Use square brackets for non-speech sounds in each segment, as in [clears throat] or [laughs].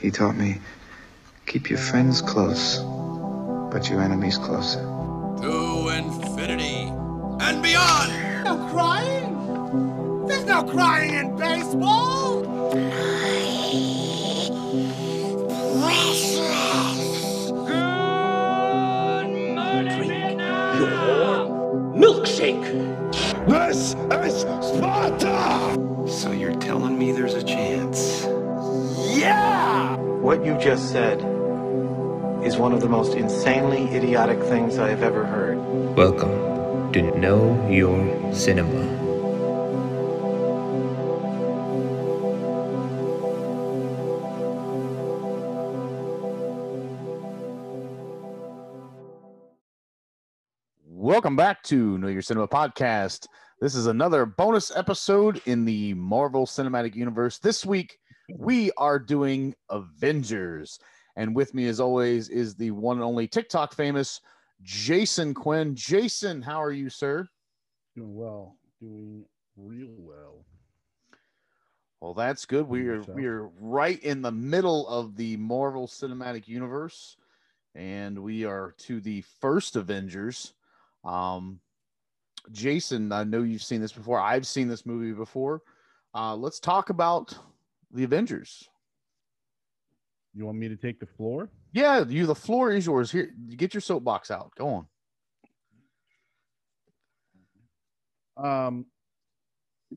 He taught me keep your friends close, but your enemies closer. To infinity and beyond! No crying? There's no crying in baseball! Milkshake. This is Sparta! So you're telling me there's a chance? Yeah! What you just said is one of the most insanely idiotic things I have ever heard. Welcome to Know Your Cinema. Welcome back to Know Your Cinema podcast. This is another bonus episode in the Marvel Cinematic Universe. This week, we are doing Avengers. And with me, as always, is the one and only TikTok famous Jason Quinn. Jason, how are you, sir? Doing well. Doing real well. Well, that's good. We are we are right in the middle of the Marvel Cinematic Universe, and we are to the first Avengers. Um, Jason, I know you've seen this before. I've seen this movie before. Uh, let's talk about the Avengers. You want me to take the floor? Yeah, you. The floor is yours. Here, get your soapbox out. Go on. Um,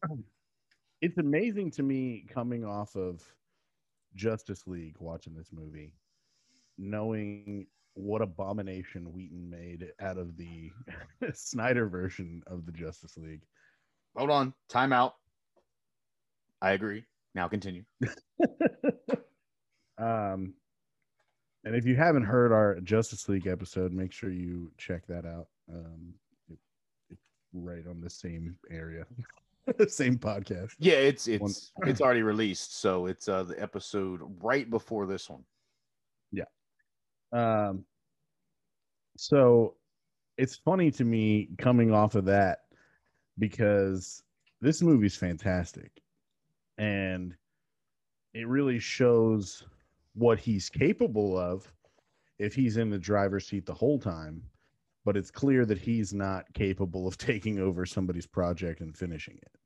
[clears throat] it's amazing to me coming off of Justice League watching this movie, knowing what abomination Whedon made out of the [laughs] Snyder version of the Justice League. Hold on. Time out. I agree. Now continue. [laughs] um, and if you haven't heard our Justice League episode, make sure you check that out. Um, it, it's right on the same area, [laughs] same podcast. Yeah, it's it's it's already released, so it's uh the episode right before this one. Yeah. Um, so it's funny to me coming off of that because this movie's fantastic and it really shows what he's capable of if he's in the driver's seat the whole time. But it's clear that he's not capable of [laughs] taking over somebody's project and finishing it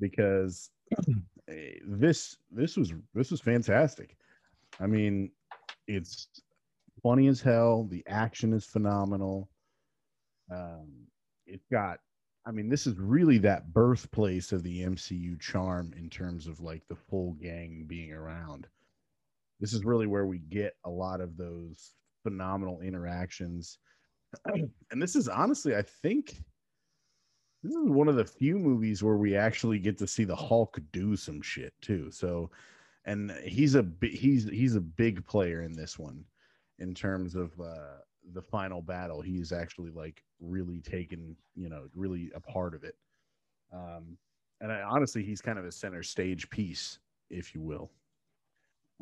because [clears throat] eh, this this was this was fantastic. I mean, it's funny as hell. The action is phenomenal. Um, it's got, I mean, this is really that birthplace of the MCU charm in terms of like the full gang being around. This is really where we get a lot of those phenomenal interactions. [clears throat] and this is honestly, I think, this is one of the few movies where we actually get to see the Hulk do some shit too. So, and he's a he's he's a big player in this one in terms of uh the final battle He is actually like really taken you know really a part of it. Um and I, honestly he's kind of a center stage piece if you will.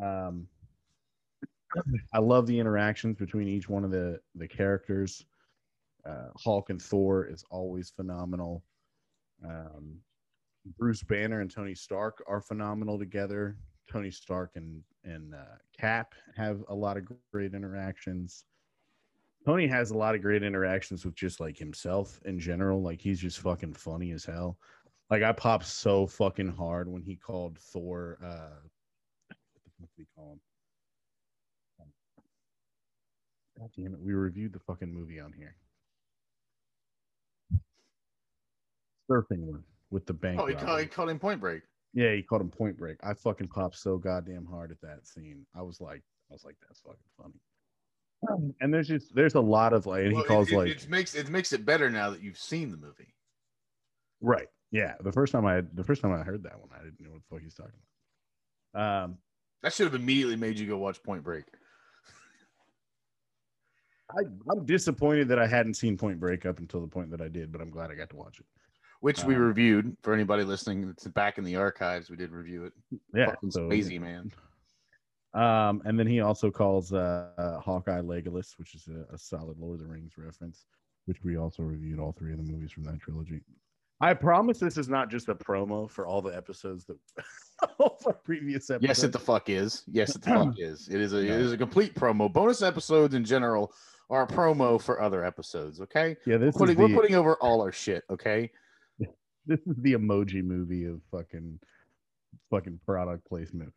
Um i love the interactions between each one of the the characters. Uh hulk and thor is always phenomenal. Um bruce banner and tony stark are phenomenal together. Tony Stark and and uh, Cap have a lot of great interactions. Tony has a lot of great interactions with just like himself in general. Like he's just fucking funny as hell. Like I popped so fucking hard when he called Thor. Uh, what the fuck did he call him? God damn it! We reviewed the fucking movie on here. Surfing one with the bank. Oh, he called, he called him Point Break. Yeah, he called him Point Break. I fucking popped so goddamn hard at that scene. I was like, I was like, that's fucking funny. And there's just there's a lot of like, and he Well, it- calls it, like, it makes it makes it better now that you've seen the movie. right, yeah. The first time I the first time I heard that one, I didn't know what the fuck he's talking about. Um, That should have immediately made you go watch Point Break. [laughs] I, I'm disappointed that I hadn't seen Point Break up until the point that I did, but I'm glad I got to watch it. which we Um, reviewed for anybody listening. It's back in the archives. We did review it. Yeah, Fucking so- crazy, man. Um, and then he also calls uh, uh, Hawkeye Legolas, which is a, a solid Lord of the Rings reference, which we also reviewed all three of the movies from that trilogy. I promise this is not just a promo for all the episodes that [laughs] all of our previous episodes. Yes, it the fuck is. Yes, it the fuck [clears throat] is. It is a it is a complete promo. Bonus episodes in general are a promo for other episodes. Okay, yeah, this we're putting, is the, we're putting over all our shit. Okay, [laughs] this is the emoji movie of fucking fucking product placement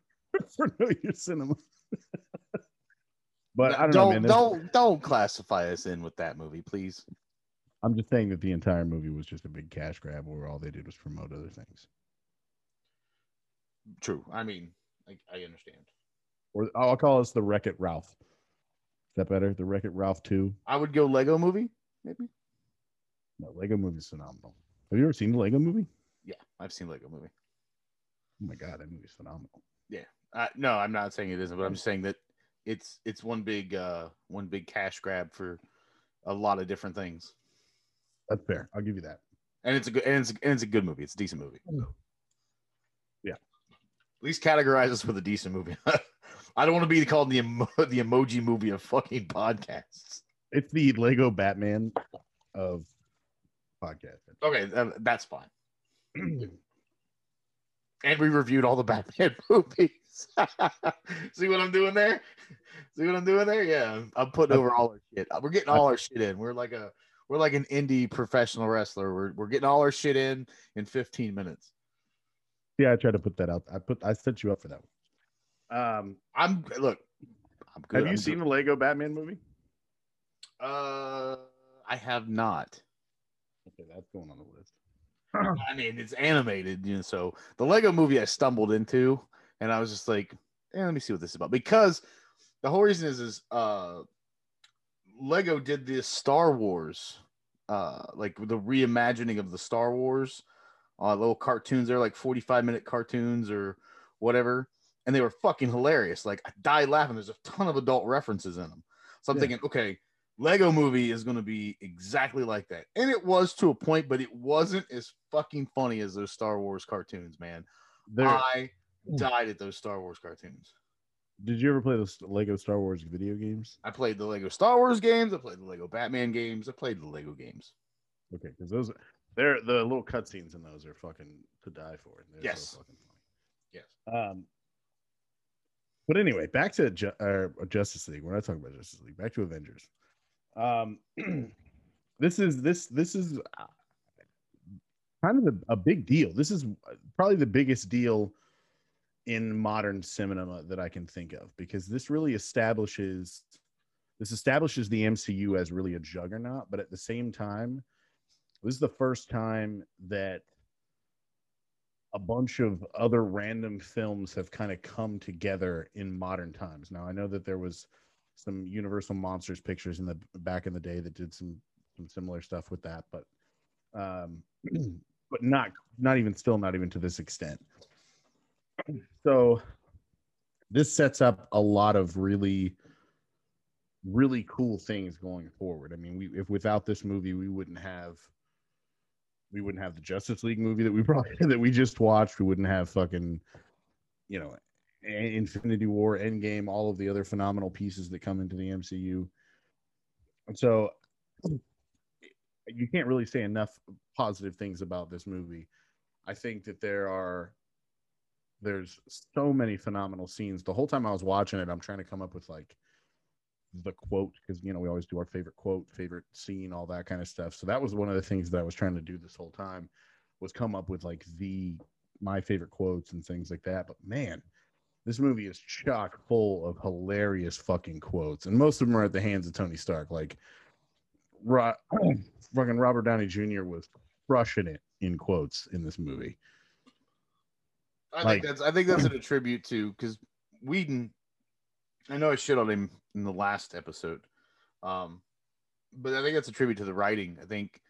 for Know Your Cinema. [laughs] but I don't, know, man. don't don't classify us in with that movie, please. I'm just saying that the entire movie was just a big cash grab where all they did was promote other things. True. I mean, I, I understand. Or oh, I'll call this the Wreck It Ralph. Is that better? The Wreck It Ralph 2? I would go Lego movie, maybe. No, Lego movie's phenomenal. Have you ever seen the Lego movie? Yeah, I've seen Lego movie. Oh my god, that movie's phenomenal. Uh, no, I'm not saying it isn't, but I'm just saying that it's it's one big uh one big cash grab for a lot of different things. That's fair. I'll give you that. And it's a good and it's, and it's a good movie. It's a decent movie. Yeah. At least categorize us with a decent movie. [laughs] I don't want to be called the emo- [laughs] the emoji movie of fucking podcasts. It's the Lego Batman of podcasting. Okay, that, that's fine. [clears throat] and we reviewed all the Batman [laughs] movies. [laughs] See what I'm doing there? See what I'm doing there? Yeah, I'm, I'm putting over all our shit. We're getting all our shit in. We're like a we're like an indie professional wrestler. We're we're getting all our shit in in 15 minutes. Yeah, I tried to put that out. I put I set you up for that one. Um, I'm look. I'm good. have you I'm seen good. the Lego Batman movie? Uh, I have not. Okay, that's going on the list. I mean, it's animated, you know. So the Lego movie I stumbled into, and I was just like, eh, let me see what this is about. Because the whole reason is, is uh, Lego did this Star Wars, uh, like the reimagining of the Star Wars, uh, little cartoons. They're like forty-five minute cartoons or whatever, and they were fucking hilarious. Like I died laughing. There's a ton of adult references in them. So I'm Yeah. thinking, okay, Lego movie is going to be exactly like that. And it was to a point, but it wasn't as fucking funny as those Star Wars cartoons, man. There, I died at those Star Wars cartoons. did you ever play those Lego Star Wars video games? I played the Lego Star Wars games. I played the Lego Batman games. I played the Lego games. Okay, because those they're the little cutscenes in those are fucking to die for. They're Yes. so fucking funny. Yes. Um, but anyway, back to Ju- uh, Justice League. We're not talking about Justice League. Back to Avengers. Um, [clears throat] this is this this is uh, kind of a, a big deal. This is probably the biggest deal in modern cinema that I can think of because this really establishes this establishes the MCU as really a juggernaut, but at the same time, this is the first time that a bunch of other random films have kind of come together in modern times. Now I know that there was some Universal Monsters pictures in the back in the day that did some some similar stuff with that, but um, [clears throat] but not not even still not even to this extent. So this sets up a lot of really really cool things going forward. I mean, we if without this movie, we wouldn't have we wouldn't have the Justice League movie that we [laughs] probably that we just watched. We wouldn't have fucking you know Infinity War, Endgame, all of the other phenomenal pieces that come into the MCU. And so you can't really say enough positive things about this movie. I think that there are there's so many phenomenal scenes. The whole time I was watching it, I'm trying to come up with like the quote because you know we always do our favorite quote, favorite scene, all that kind of stuff. So that was one of the things that I was trying to do this whole time was come up with like the my favorite quotes and things like that. But man, this movie is chock full of hilarious fucking quotes, and most of them are at the hands of Tony Stark. Like, Ro- [clears throat] fucking Robert Downey Jr. was crushing it in quotes in this movie. I Like- think that's I think that's an [clears throat] attribute to because Whedon. I know I shit on him in the last episode, um, but I think that's a tribute to the writing. I think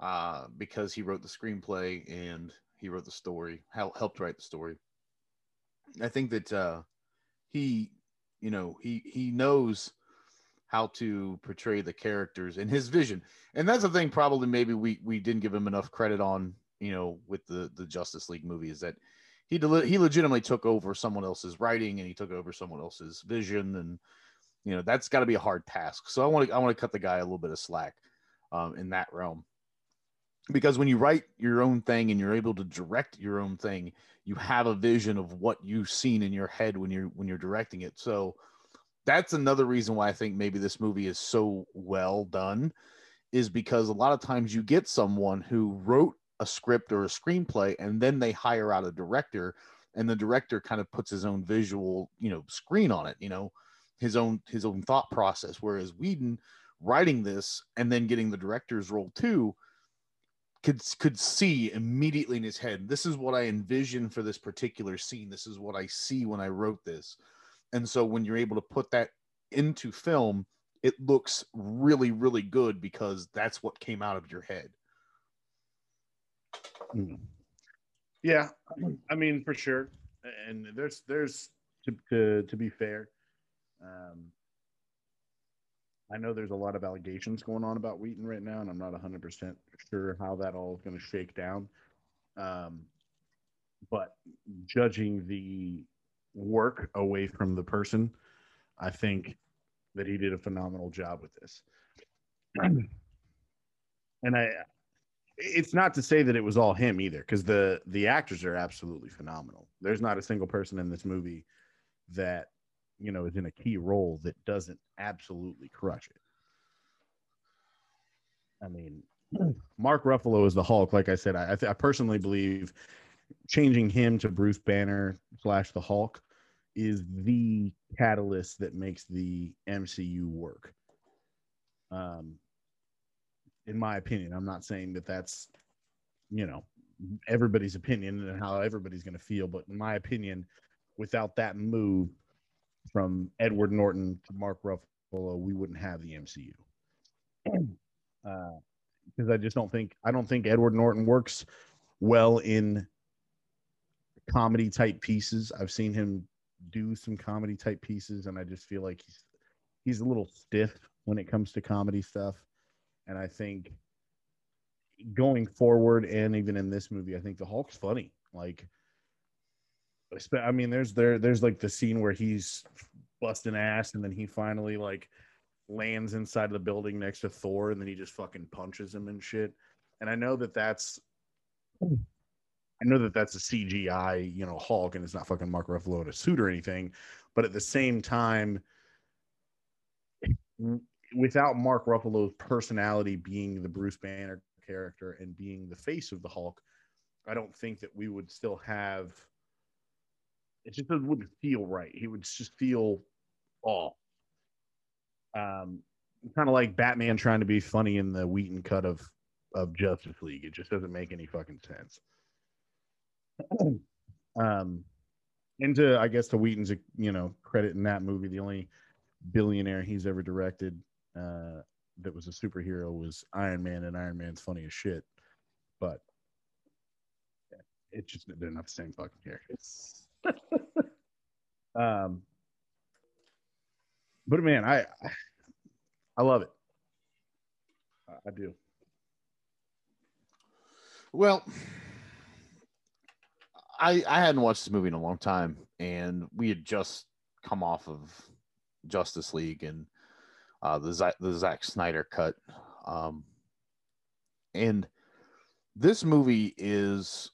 uh, because he wrote the screenplay and he wrote the story, hel- helped write the story. I think that uh, he, you know, he he knows how to portray the characters and his vision, and that's the thing. Probably maybe we we didn't give him enough credit on, you know, with the the Justice League movie is that he deli- he legitimately took over someone else's writing and he took over someone else's vision and you know that's got to be a hard task. So i want to i want to cut the guy a little bit of slack um, in that realm. Because when you write your own thing and you're able to direct your own thing you have a vision of what you've seen in your head when you're when you're directing it. So that's another reason why i think maybe this movie is so well done is because a lot of times you get someone who wrote a script or a screenplay and then they hire out a director and the director kind of puts his own visual you know screen on it you know his own his own thought process. Whereas Whedon writing this and then getting the director's role too could could see immediately in his head this is what i envision for this particular scene. This is what i see when i wrote this. And so when you're able to put that into film it looks really really good because that's what came out of your head Mm. Yeah, I mean for sure. And there's there's to to, to be fair, um, I know there's a lot of allegations going on about Whedon right now, and I'm not 100 percent sure how that all is going to shake down. Um, but judging the work away from the person, I think that he did a phenomenal job with this. [clears throat] And I, it's not to say that it was all him either, because the the actors are absolutely phenomenal. There's not a single person in this movie that you know is in a key role that doesn't absolutely crush it. I mean, [clears throat] Mark Ruffalo is the Hulk. Like I said, I, I, th- I personally believe changing him to Bruce Banner slash the Hulk is the catalyst that makes the MCU work. Um, in my opinion, I'm not saying that that's, you know, everybody's opinion and how everybody's going to feel, but in my opinion, without that move from Edward Norton to Mark Ruffalo, we wouldn't have the MCU. [clears throat] Uh, because I just don't think I don't think Edward Norton works well in comedy type pieces. I've seen him do some comedy type pieces, and I just feel like he's he's a little stiff when it comes to comedy stuff. And I think going forward, and even in this movie, I think the Hulk's funny. Like, I mean, there's there there's like the scene where he's busting ass, and then he finally like lands inside of the building next to Thor, and then he just fucking punches him and shit. And I know that that's, I know that that's a CGI, you know, Hulk, and it's not fucking Mark Ruffalo in a suit or anything. But at the same time, without Mark Ruffalo's personality being the Bruce Banner character and being the face of the Hulk, I don't think that we would still have. It just wouldn't feel right. He would just feel off um, kind of like Batman trying to be funny in the Whedon cut of of Justice League. It just doesn't make any fucking sense. [clears throat] um, and to I guess to Whedon's you know credit in that movie, the only billionaire he's ever directed uh, that was a superhero was Iron Man, and Iron Man's funny as shit. But it's just they're not the same fucking characters. [laughs] um, but man, I I love it. I do. Well, I I hadn't watched this movie in a long time, and we had just come off of Justice League and uh, the Z- the Zack Snyder cut, um, and this movie is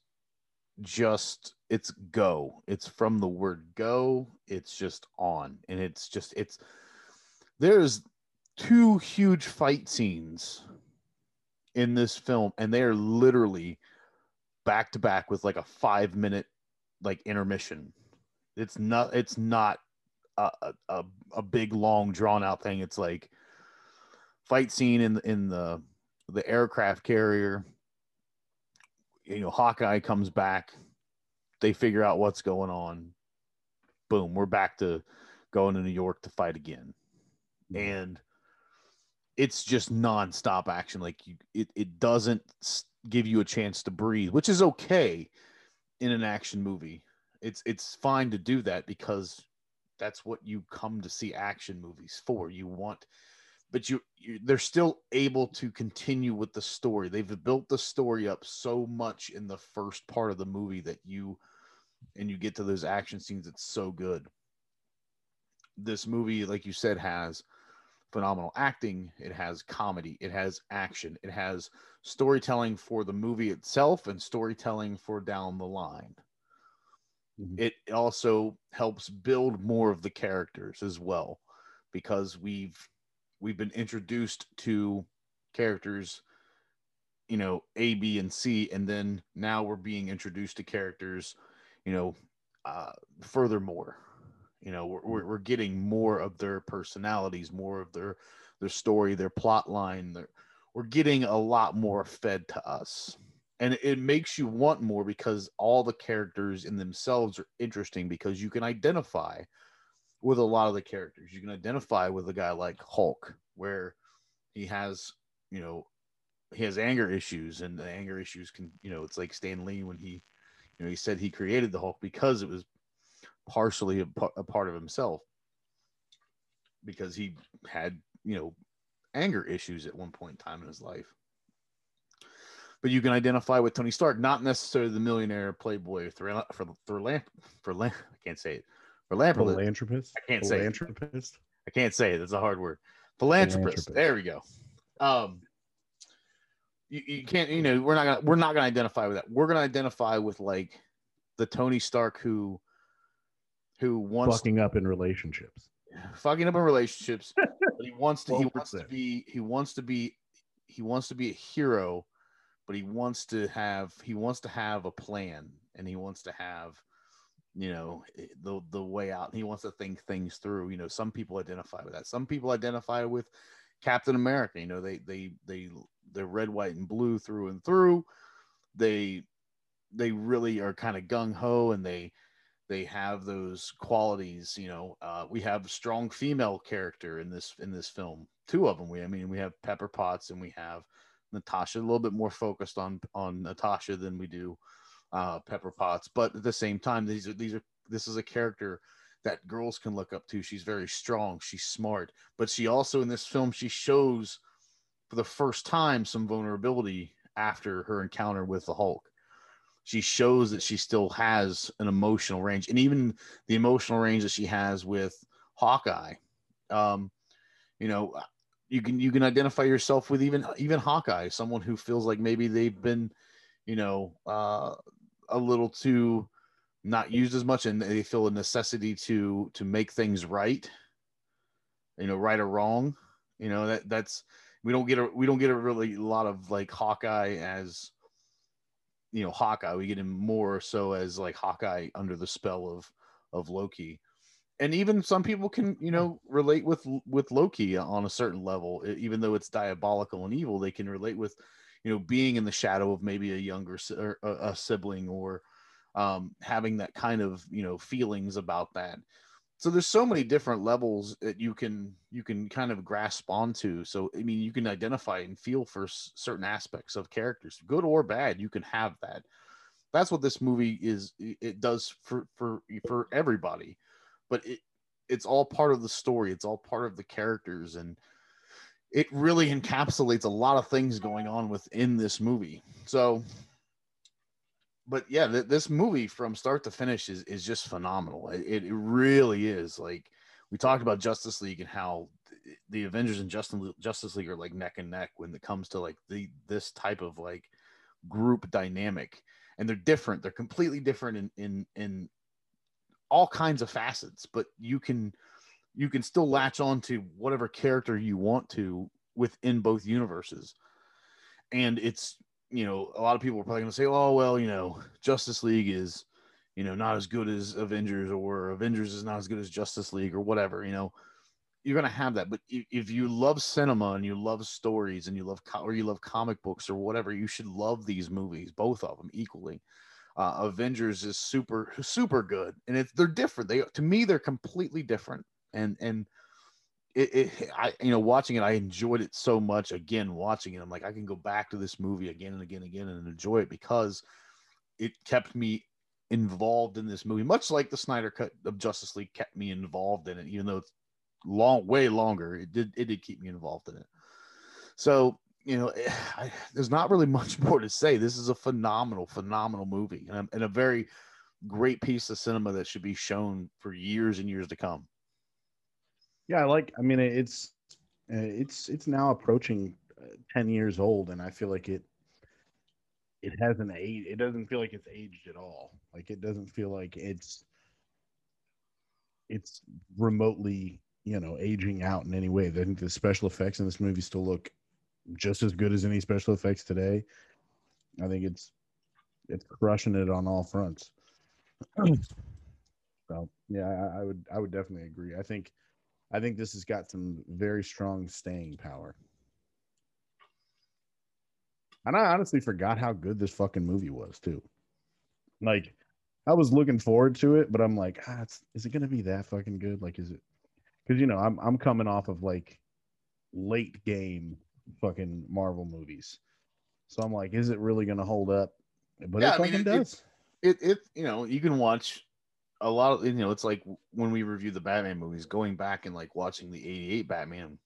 just it's go. It's from the word go. It's just on, and it's just it's there's two huge fight scenes in this film and they are literally back to back with like a five minute like intermission it's not it's not a, a, a big long drawn out thing. It's like fight scene in in the the aircraft carrier. You know hawkeye comes back. They figure out what's going on. Boom we're back to going to new york to fight again. Hmm. And it's just nonstop action. Like you, it, it doesn't give you a chance to breathe, which is okay in an action movie. It's it's fine to do that because that's what you come to see action movies for. You want, but you, you they're still able to continue with the story. They've built the story up so much in the first part of the movie that you, and you get to those action scenes. It's so good. This movie, like you said, has phenomenal acting, it has comedy, it has action, it has storytelling for the movie itself and storytelling for down the line. Mhm. It also helps build more of the characters as well because we've we've been introduced to characters you know A, B, and C, and then now we're being introduced to characters, you know, uh, furthermore, you know, we're, we're, we're getting more of their personalities, more of their their story, their plot line. Their, we're getting a lot more fed to us, and it makes you want more because all the characters in themselves are interesting because you can identify with a lot of the characters. You can identify with a guy like Hulk, where he has, you know, he has anger issues, and the anger issues can, you know, it's like Stan Lee when he, you know, he said he created the Hulk because it was partially a, a part of himself because he had, you know, anger issues at one point in time in his life. But you can identify with Tony Stark, not necessarily the millionaire playboy for for for lamp for lamp. I can't say it for lamp. Philanthropist. I can't say it. Philanthropist. I can't say it. That's a hard word. Philanthropist. Philanthropist. There we go. Um, you, you can't. You know, we're not gonna we're not gonna identify with that. We're gonna identify with like the Tony Stark who who wants Fucking up in relationships. fucking up in relationships, but he wants to he wants to be he wants to be he wants to be a hero, but he wants to have he wants to have a plan and he wants to have you know the the way out. He wants to think things through. You know, some people identify with that. Some people identify with Captain America. You know, they they they they're red, white, and blue through and through. They they really are kind of gung ho and they they have those qualities you know uh, we have strong female character in this in this film two of them we i mean we have pepper potts and we have natasha a little bit more focused on on natasha than we do uh, pepper potts but at the same time these are these are this is a character that girls can look up to. She's very strong. She's smart. But she also in this film she shows for the first time some vulnerability after her encounter with the hulk. She shows that she still has an emotional range and even the emotional range that she has with hawkeye. Um you know you can you can identify yourself with even even hawkeye someone who feels like maybe they've been you know uh a little too not used as much and they feel a necessity to to make things right you know right or wrong you know that that's we don't get a we don't get a really lot of like hawkeye as you know Hawkeye. We get him more so as like Hawkeye under the spell of of Loki, and even some people can you know relate with with Loki on a certain level, even though it's diabolical and evil. They can relate with you know being in the shadow of maybe a younger or a, sibling or um, having that kind of you know feelings about that. So there's so many different levels that you can you can kind of grasp onto. So I mean, you can identify and feel for certain aspects of characters, good or bad. You can have that. That's what this movie is. It does for for for everybody, but it it's all part of the story. It's all part of the characters, and it really encapsulates a lot of things going on within this movie. So but yeah, th- this movie from start to finish is is just phenomenal. It, it really is. Like we talked about Justice League and how th- the Avengers and Justice Justice League are like neck and neck when it comes to like the this type of like group dynamic, and they're different. They're completely different in in in all kinds of facets. But you can you can still latch on to whatever character you want to within both universes, and it's you know, a lot of people are probably going to say, "Oh, well, you know, Justice League is, you know, not as good as Avengers, or Avengers is not as good as Justice League, or whatever." You know, you're going to have that. But if, you love cinema and you love stories and you love co- or you love comic books or whatever, you should love these movies, both of them equally. Uh, Avengers is super super good, and it's they're different. They to me they're completely different, and and it, it I you know watching it I enjoyed it so much again watching it I'm like I can go back to this movie again and again and again and enjoy it because it kept me involved in this movie much like the Snyder cut of Justice League kept me involved in it even though it's long way longer it did it did keep me involved in it so you know [sighs] I, there's not really [laughs] much more to say this is a phenomenal phenomenal movie and a, and a very great piece of cinema that should be shown for years and years to come Yeah, I like. I mean, it's Uh, It's it's now approaching uh, ten years old, and I feel like it it hasn't aged. It doesn't feel like it's aged at all. Like it doesn't feel like it's it's remotely you know aging out in any way. I think the special effects in this movie still look just as good as any special effects today. I think it's it's crushing it on all fronts. [clears throat] so yeah, I, I would I would definitely agree. I think I think this has got some very strong staying power. And I honestly forgot how good this fucking movie was too. Like I was looking forward to it, but I'm like, ah, is it gonna be that fucking good? Like, is it? Because you know, I'm I'm coming off of like late game fucking Marvel movies, so I'm like, is it really gonna hold up? But Yeah, it I mean, fucking it- does. it it you know you can watch a lot of you know it's like when we review the batman movies going back and like watching the 88 batman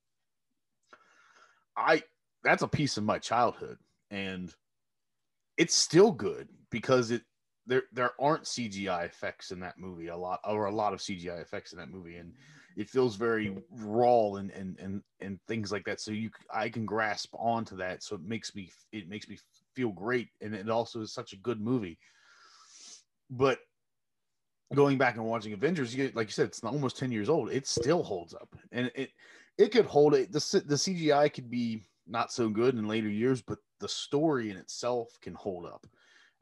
i that's a piece of my childhood and it's still good because it there there aren't cgi effects in that movie a lot or a lot of cgi effects in that movie and it feels very raw and and and, and things like that so you i can grasp onto that so it makes me it makes me feel great and it also is such a good movie but going back and watching Avengers, you like you said, it's almost 10 years old. It still holds up. And it it could hold it. The, the CGI could be not so good in later years, but the story in itself can hold up.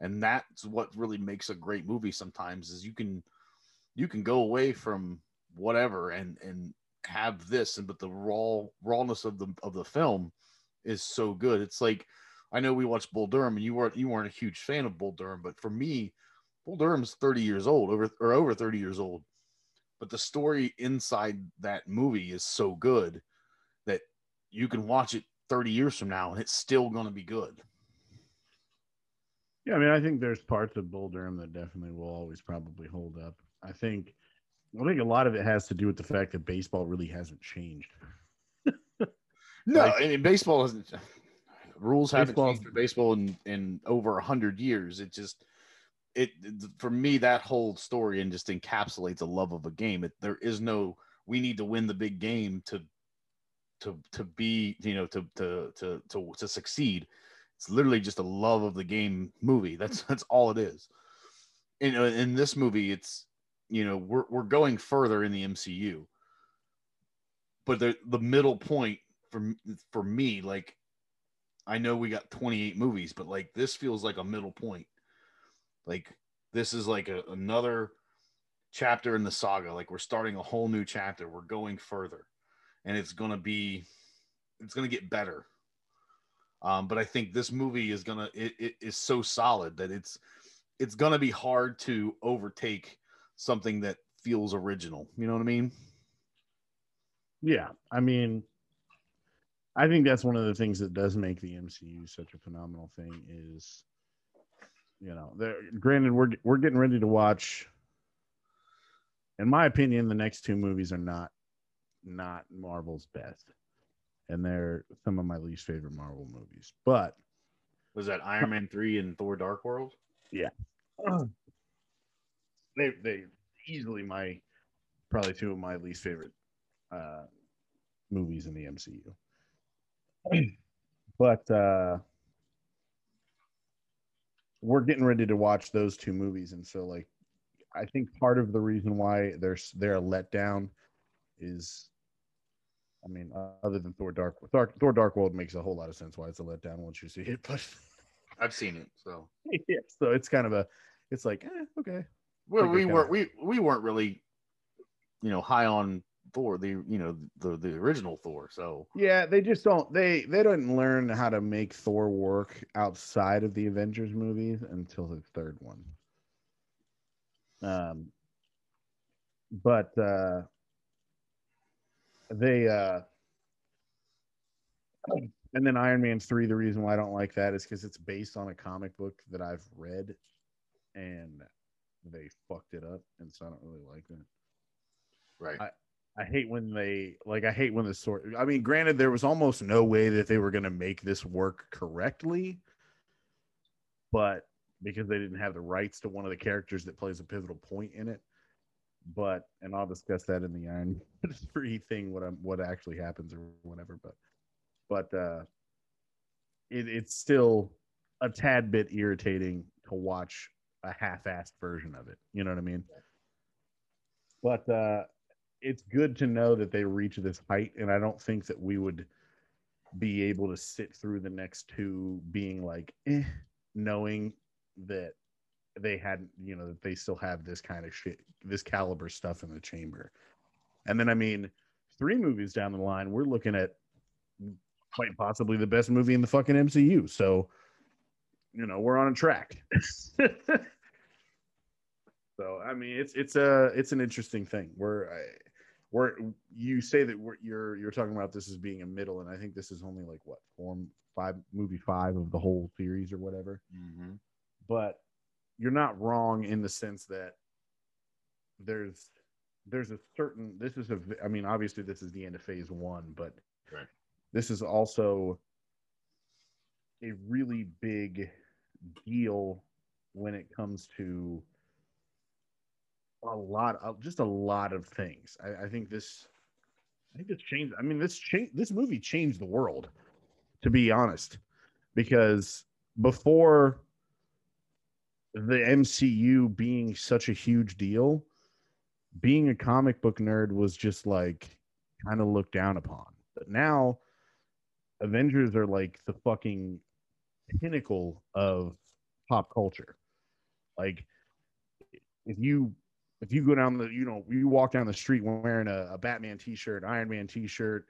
And that's what really makes a great movie sometimes is you can you can go away from whatever and and have this and but the raw rawness of the of the film is so good. It's like I know we watched Bull Durham and you weren't you weren't a huge fan of Bull Durham, but for me, Bull Durham's 30 years old, over or over 30 years old. But the story inside that movie is so good that you can watch it 30 years from now and it's still going to be good. Yeah, I mean, I think there's parts of Bull Durham that definitely will always probably hold up. I think, I think a lot of it has to do with the fact that baseball really hasn't changed. [laughs] No, Like- I mean baseball hasn't. rules haven't changed for baseball in in over a hundred years. It just it for me that whole story and just encapsulates a love of a game. It, there is no we need to win the big game to to to be you know to to to to to succeed. It's literally just a love of the game movie. That's that's all it is. In uh, in this movie, it's you know we're we're going further in the MCU, but the the middle point for for me like I know we got 28 movies, but like this feels like a middle point. Like this is like a, another chapter in the saga. Like we're starting a whole new chapter. We're going further, and it's gonna be, it's gonna get better. Um, but I think this movie is gonna it, it is so solid that it's it's gonna be hard to overtake something that feels original. You know what I mean? Yeah, I mean, I think that's one of the things that does make the MCU such a phenomenal thing is, you know, there. Granted, we're we're getting ready to watch. In my opinion, the next two movies are not not Marvel's best, and they're some of my least favorite Marvel movies. But Was that Iron Man three and Thor: Dark World? Yeah, [clears throat] they they easily my probably two of my least favorite uh movies in the MCU. [clears throat] but uh we're getting ready to watch those two movies and so like I think part of the reason why there's they're a letdown is I mean other than Thor Dark Thor, Thor Dark World makes a whole lot of sense why it's a letdown once you see it [laughs] but I've seen it, so [laughs] yeah so it's kind of a it's like eh, okay well, Like we kinda- weren't we we weren't really, you know, high on Thor, the you know the the original Thor. So Yeah, they just don't they they don't learn how to make Thor work outside of the Avengers movies until the third one. Um but uh they uh and then Iron Man 3 the reason why I don't like that is cuz it's based on a comic book that I've read and they fucked it up and so I don't really like that. right, I hate when they like I hate when the sort I mean granted there was almost no way that they were going to make this work correctly but because they didn't have the rights to one of the characters that plays a pivotal point in it but and I'll discuss that in the Iron [laughs] three thing what I'm what actually happens or whatever. But but uh, it, it's still a tad bit irritating to watch a half-assed version of it. You know what I mean? But uh, it's good to know that they reach this height, and I don't think that we would be able to sit through the next two being like, eh, knowing that they had, you know, that they still have this kind of shit, this caliber stuff in the chamber. And then, I mean, three movies down the line, we're looking at quite possibly the best movie in the fucking MCU. So, you know, we're on a track. [laughs] so, I mean, it's it's a it's an interesting thing. We're I, we're you say that we're, you're you're talking about this as being a middle, and I think this is only like what form five movie five of the whole series or whatever. Mm-hmm. But you're not wrong in the sense that there's there's a certain this is a I mean obviously this is the end of phase one, but Right. this is also a really big deal when it comes to a lot of just a lot of things. I, I think this I think this changed I mean this change this movie changed the world, to be honest. Because before the MCU being such a huge deal, being a comic book nerd was just like kind of looked down upon. But now Avengers are like the fucking pinnacle of pop culture. Like if you if you go down the you know you walk down the street wearing a, a Batman t-shirt, Iron Man t-shirt,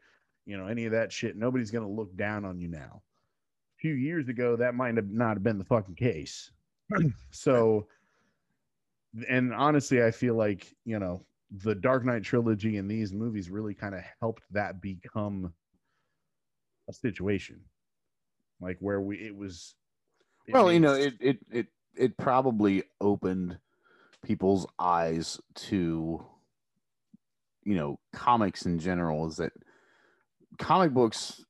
you know any of that shit, nobody's gonna look down on you now. A few years ago, that might have not have been the fucking case. [clears throat] so and honestly i feel like you know the dark knight trilogy and these movies really kind of helped that become a situation like where we it was it well, you know, it it it it probably opened people's eyes to you know comics in general. Is that comic books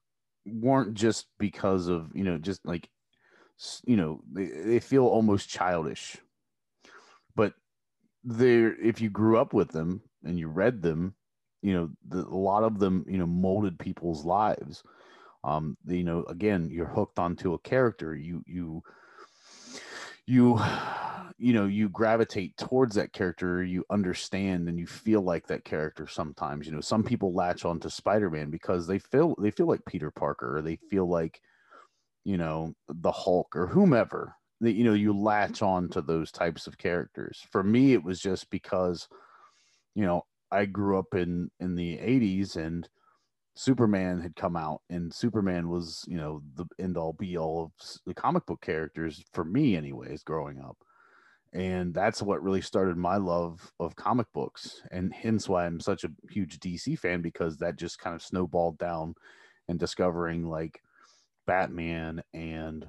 weren't just because of you know just like you know they, they feel almost childish, but they're if you grew up with them and you read them, you know the, a lot of them you know molded people's lives. Um you know again you're hooked onto a character. You you you you know you gravitate towards that character. You understand and you feel like that character sometimes. You know some people latch onto spider-man because they feel they feel like peter parker or they feel like you know the hulk or whomever that you know you latch on to those types of characters for me it was just because you know i grew up in in the 80s and Superman had come out, and Superman was, you know, the end all be all of the comic book characters for me, anyways, growing up. And that's what really started my love of comic books, and hence why I'm such a huge DC fan because that just kind of snowballed down and discovering like Batman and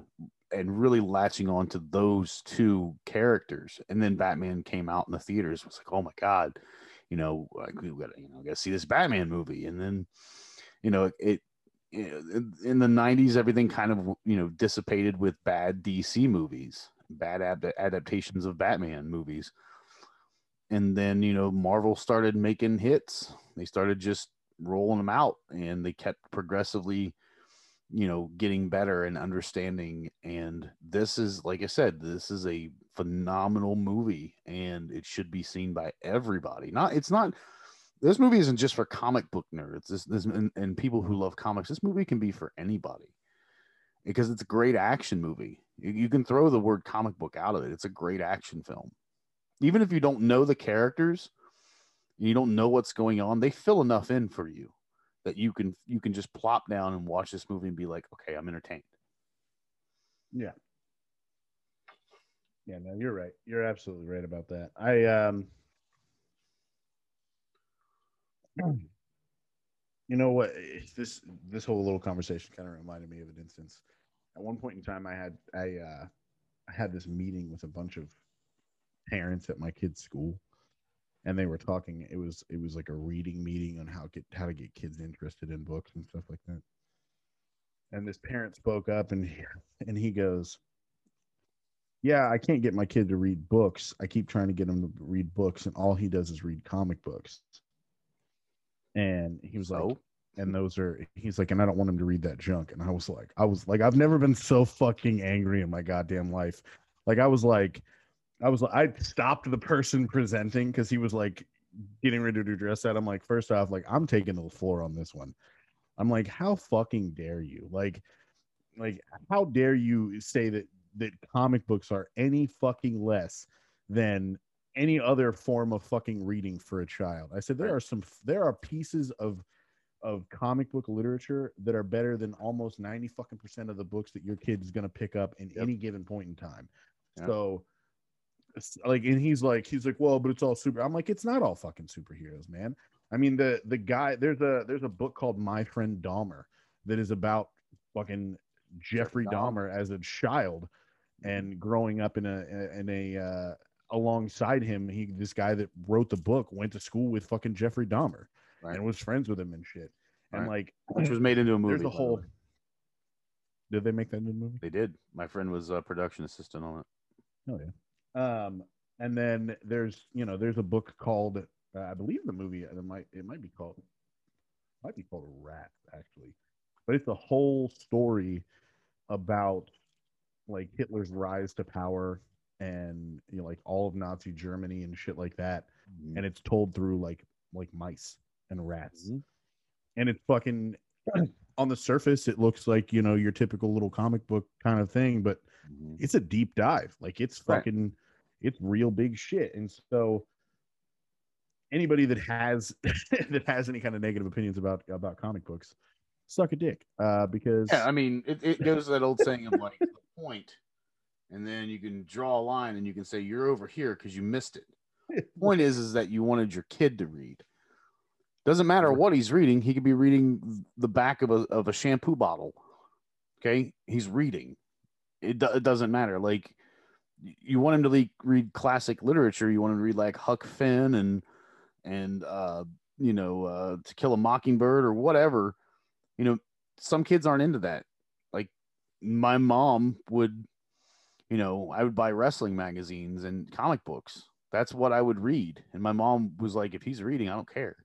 and really latching on to those two characters. And then Batman came out in the theaters. Was like, oh my god, you know, like we got you know, got to see this Batman movie, and then you know it in in the 90s everything kind of you know dissipated with bad dc movies bad ad- adaptations of batman movies and then you know marvel started making hits they started just rolling them out and they kept progressively you know getting better and understanding and this is like i said this is a phenomenal movie and it should be seen by everybody. Not it's not this movie isn't just for comic book nerds. This, this and, and people who love comics this movie can be for anybody because it's a great action movie. You, you can throw the word comic book out of it. It's a great action film. Even if you don't know the characters you don't know what's going on they fill enough in for you that you can you can just plop down and watch this movie and be like okay i'm entertained Yeah. Yeah, no, you're right. You're absolutely right about that. I um [clears throat] you know what this this whole little conversation kind of reminded me of an instance. At one point in time I had I uh I had this meeting with a bunch of parents at my kid's school and they were talking it was it was like a reading meeting on how get how to get kids interested in books and stuff like that. And this parent spoke up and he, and he goes yeah, I can't get my kid to read books. I keep trying to get him to read books, and all he does is read comic books. And he was like, and those are he's like, and I don't want him to read that junk. And I was like, I was like, I've never been so fucking angry in my goddamn life. Like I was like, I was like, I stopped the person presenting because he was like getting ready to address that. I'm like, first off, like I'm taking the floor on this one. I'm like, how fucking dare you? Like, like how dare you say that that comic books are any fucking less than any other form of fucking reading for a child. I said there are some there are pieces of of comic book literature that are better than almost 90 fucking percent of the books that your kid is going to pick up in Yep. any given point in time. So like and he's like he's like well but it's all super i'm like it's not all fucking superheroes man i mean the the guy there's a there's a book called my friend dahmer that is about fucking jeffrey Dahmer. as a child and growing up in a in a uh alongside him he this guy that wrote the book went to school with fucking jeffrey dahmer Right. and was friends with him and shit and Right. like Which was made into a movie. there's a the whole did they make that into a movie They did. My friend was a production assistant on it. Oh yeah. Um, and then there's you know there's a book called uh, I believe the movie it might it might be called might be called Rat actually, but it's a whole story about like Hitler's rise to power and you know like all of Nazi Germany and shit like that, and it's told through like like mice and rats, Mhm. and it's fucking [clears throat] on the surface it looks like you know your typical little comic book kind of thing, but Mhm. it's a deep dive. Like it's Right. fucking it's real big shit. And so anybody that has [laughs] that has any kind of negative opinions about about comic books, suck a dick. Uh because Yeah, I mean, it, it goes to that old saying of like the point, and then you can draw a line and you can say you're over here because you missed it. [laughs] Point is, is that you wanted your kid to read. Doesn't matter what he's reading; he could be reading the back of a of a shampoo bottle. Okay, he's reading. It, do- it doesn't matter. Like you want him to le- read classic literature. You want him to read like Huck Finn and and uh, you know uh, To Kill a Mockingbird or whatever. You know, some kids aren't into that. Like my mom would, you know, I would buy wrestling magazines and comic books. That's what I would read. And my mom was like, if he's reading, I don't care.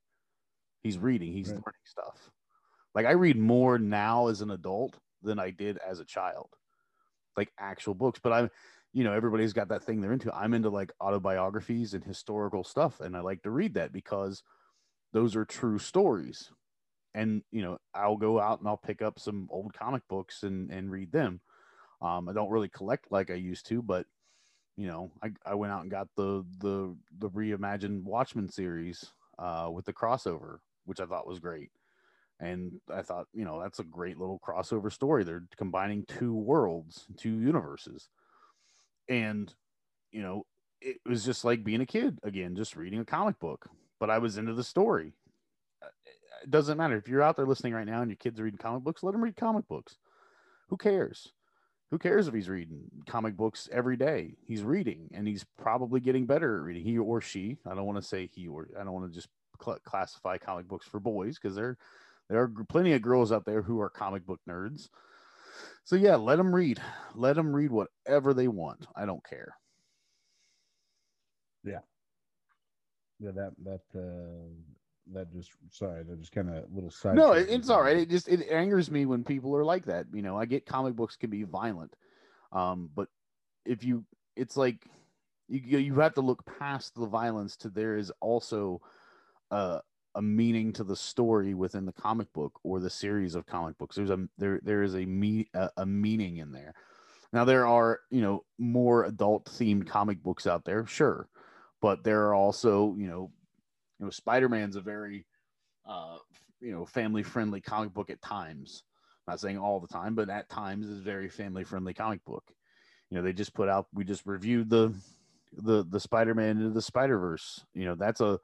He's reading, he's Right. learning stuff. Like I read more now as an adult than I did as a child. Like actual books. But I'm, you know, everybody's got that thing they're into. I'm into like autobiographies and historical stuff. And I like to read that because those are true stories and you know i'll go out and i'll pick up some old comic books and and read them um i don't really collect like i used to but you know i, I went out and got the the the reimagined watchmen series uh with the crossover which i thought was great and i thought you know that's a great little crossover story they're combining two worlds two universes and you know it was just like being a kid again just reading a comic book but i was into the story uh, it doesn't matter if you're out there listening right now and your kids are reading comic books, let them read comic books. Who cares? Who cares if he's reading comic books every day? He's reading and he's probably getting better at reading. He or she. I don't want to say he or I don't want to just cl- classify comic books for boys because there there are plenty of girls out there who are comic book nerds. So yeah, let them read. Let them read whatever they want. I don't care. yeah, Yeah, that that uh that just sorry, that just kind of little side. no it, it's all right it just it angers me when people are like that you know i get comic books can be violent um but if you it's like you you have to look past the violence to there is also a a meaning to the story within the comic book or the series of comic books there's a there there is a me a, a meaning in there now there are you know more adult themed comic books out there sure but there are also you know you know spider-man's a very uh, you know, family friendly comic book at times. I'm not saying all the time, but at times is very family friendly comic book. You know, they just put out. We just reviewed the the the Spider Man into the Spider Verse. You know, that's a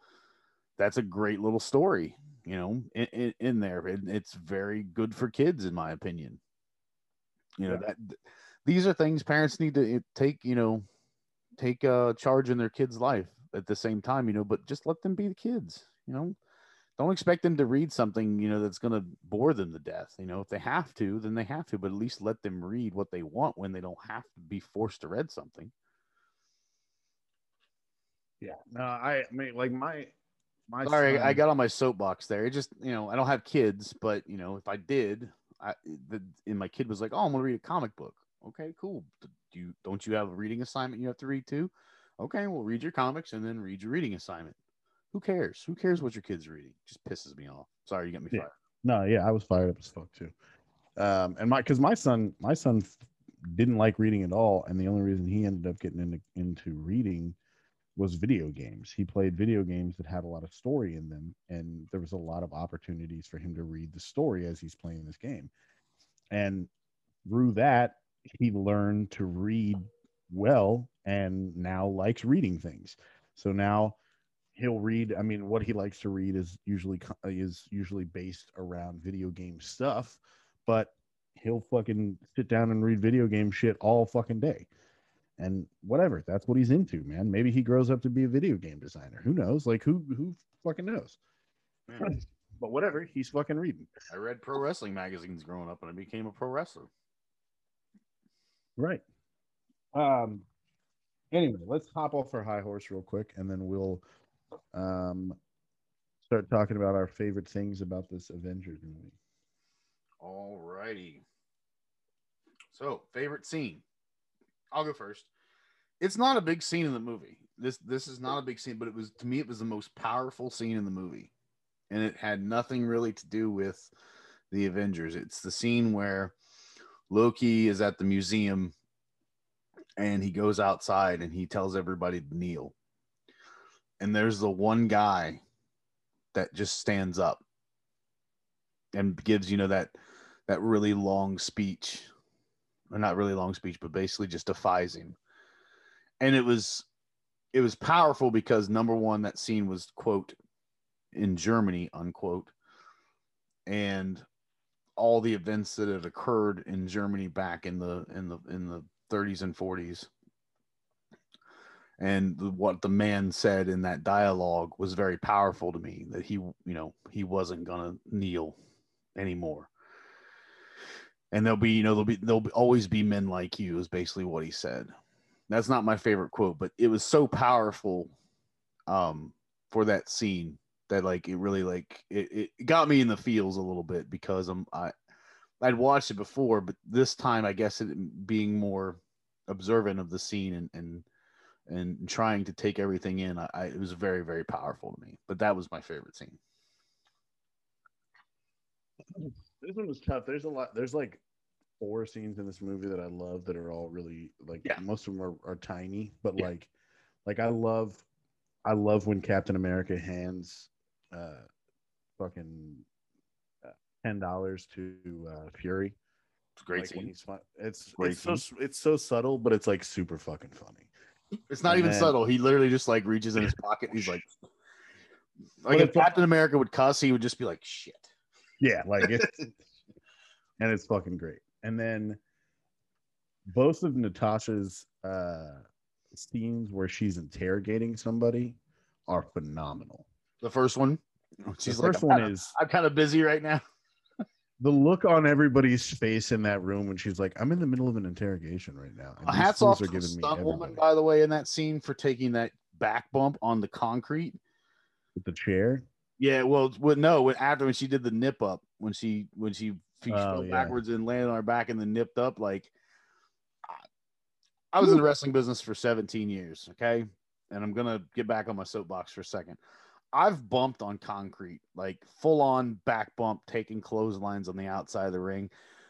that's a great little story. You know, in, in, in there, and it's very good for kids, in my opinion. You know Yeah. that these are things parents need to take. You know, take uh, charge in their kids' life at the same time. You know, but just let them be the kids. You know, don't expect them to read something you know that's going to bore them to death you know if they have to then they have to but at least let them read what they want when they don't have to be forced to read something Yeah. No, I, I mean, like my, my. sorry i got on my soapbox there. It just you know i don't have kids but you know if i did i the, and my kid was like oh i'm to read a comic book. Okay cool. Do you don't you have a reading assignment you have to read too? Okay well read your comics and then read your reading assignment. Who cares? Who cares what your kid's are reading? Just pisses me off. Sorry you got me Yeah. fired. No, yeah, I was fired up as fuck too. Um, and my, because my son, my son didn't like reading at all, and the only reason he ended up getting into into reading was video games. He played video games that had a lot of story in them, and there was a lot of opportunities for him to read the story as he's playing this game. And through that, he learned to read well, and now likes reading things. So now he'll read i mean what he likes to read is usually is usually based around video game stuff but he'll fucking sit down and read video game shit all fucking day and whatever that's what he's into man. Maybe he grows up to be a video game designer. Who knows? Like who who fucking knows? But whatever he's fucking reading. I read pro wrestling magazines growing up and I became a pro wrestler. right. Um anyway let's hop off our high horse real quick and then we'll um start talking about our favorite things about this avengers movie. All righty. So, favorite scene. I'll go first. It's not a big scene in the movie. This this is not a big scene, but it was to me it was the most powerful scene in the movie. And it had nothing really to do with the Avengers. It's the scene where Loki is at the museum and he goes outside and he tells everybody to kneel. And there's the one guy that just stands up and gives you know that that really long speech not really long speech but basically just defies him. And it was it was powerful because number one that scene was quote in germany unquote and all the events that had occurred in germany back in the in the in the 30s and 40s and the, what the man said in that dialogue was very powerful to me that he you know he wasn't gonna kneel anymore and there'll be you know there'll be there'll always be men like you is basically what he said. That's not my favorite quote but it was so powerful um for that scene that like it really like it, it got me in the feels a little bit because i'm i i'd watched it before but this time i guess it being more observant of the scene and and and trying to take everything in I, I it was very very powerful to me. But that was my favorite scene this one was tough. There's a lot. There's like four scenes in this movie that I love that are all really like. Yeah. Most of them are, are tiny, but Yeah. like, like I love, I love when Captain America hands, uh, fucking, uh, ten dollars to uh, Fury. it's a great like scene. It's Great it's so it's so subtle, but it's like super fucking funny. It's not And even then- subtle. He literally just like reaches in his pocket. And he's like, [laughs] like if Captain America would cuss, he would just be like, "Shit." Yeah, like it's [laughs] and it's fucking great. And then both of Natasha's uh scenes where she's interrogating somebody are phenomenal. The first one, she's the first I'm one kinda- is I'm kind of busy right now. [laughs] the look on everybody's face in that room when she's like, "I'm in the middle of an interrogation right now." and Hats off to the stunt woman, by the way, in that scene for taking that back bump on the concrete. with the chair. Yeah, well, well no, when after when she did the nip up, when she when she, she Oh, fell yeah. backwards and landed on her back and then nipped up, like I- I was in the wrestling business for 17 years, okay? And I'm gonna get back on my soapbox for a second. I've bumped on concrete, like full on back bump, taking clotheslines on the outside of the ring.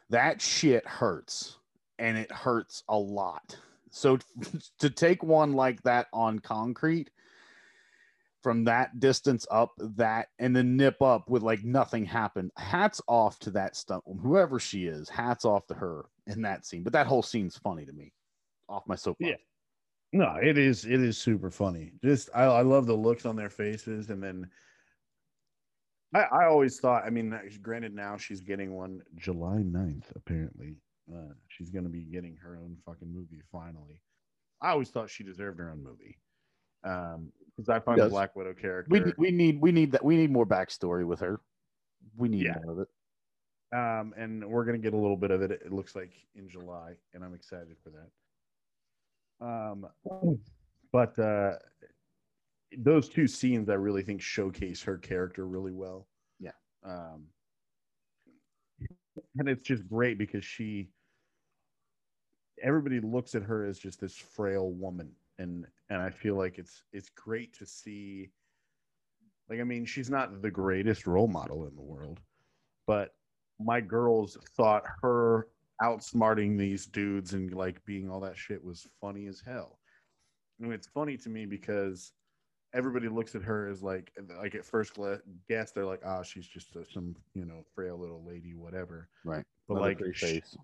That shit hurts, and it hurts a lot. So [laughs] to take one like that on concrete from that distance up that and then nip up with like nothing happened. Hats off to that stunt whoever she is. Hats off to her in that scene. But that whole scene's funny to me. Off my soapbox. Yeah. No, it is it is super funny. Just I, I love the looks on their faces, and then I I always thought. I mean, granted, now she's getting one July 9th, apparently. Uh, she's going to be getting her own fucking movie finally. I always thought she deserved her own movie. Um, because I find the. Black Widow character. We we need we need that we need more backstory with her. We need Yeah. more of it. um, and we're gonna get a little bit of it. It looks like in July, and I'm excited for that. Um, but uh, those two scenes I really think showcase her character really well. Yeah. Um, and it's just great because she, everybody looks at her as just this frail woman, and and I feel like it's it's great to see. Like I mean, she's not the greatest role model in the world, but my girls thought her outsmarting these dudes and like being all that shit was funny as hell. And it's funny to me because everybody looks at her as like like at first guess they're like ah she's just a, some you know frail little lady whatever Right. but Another like pretty sh- face.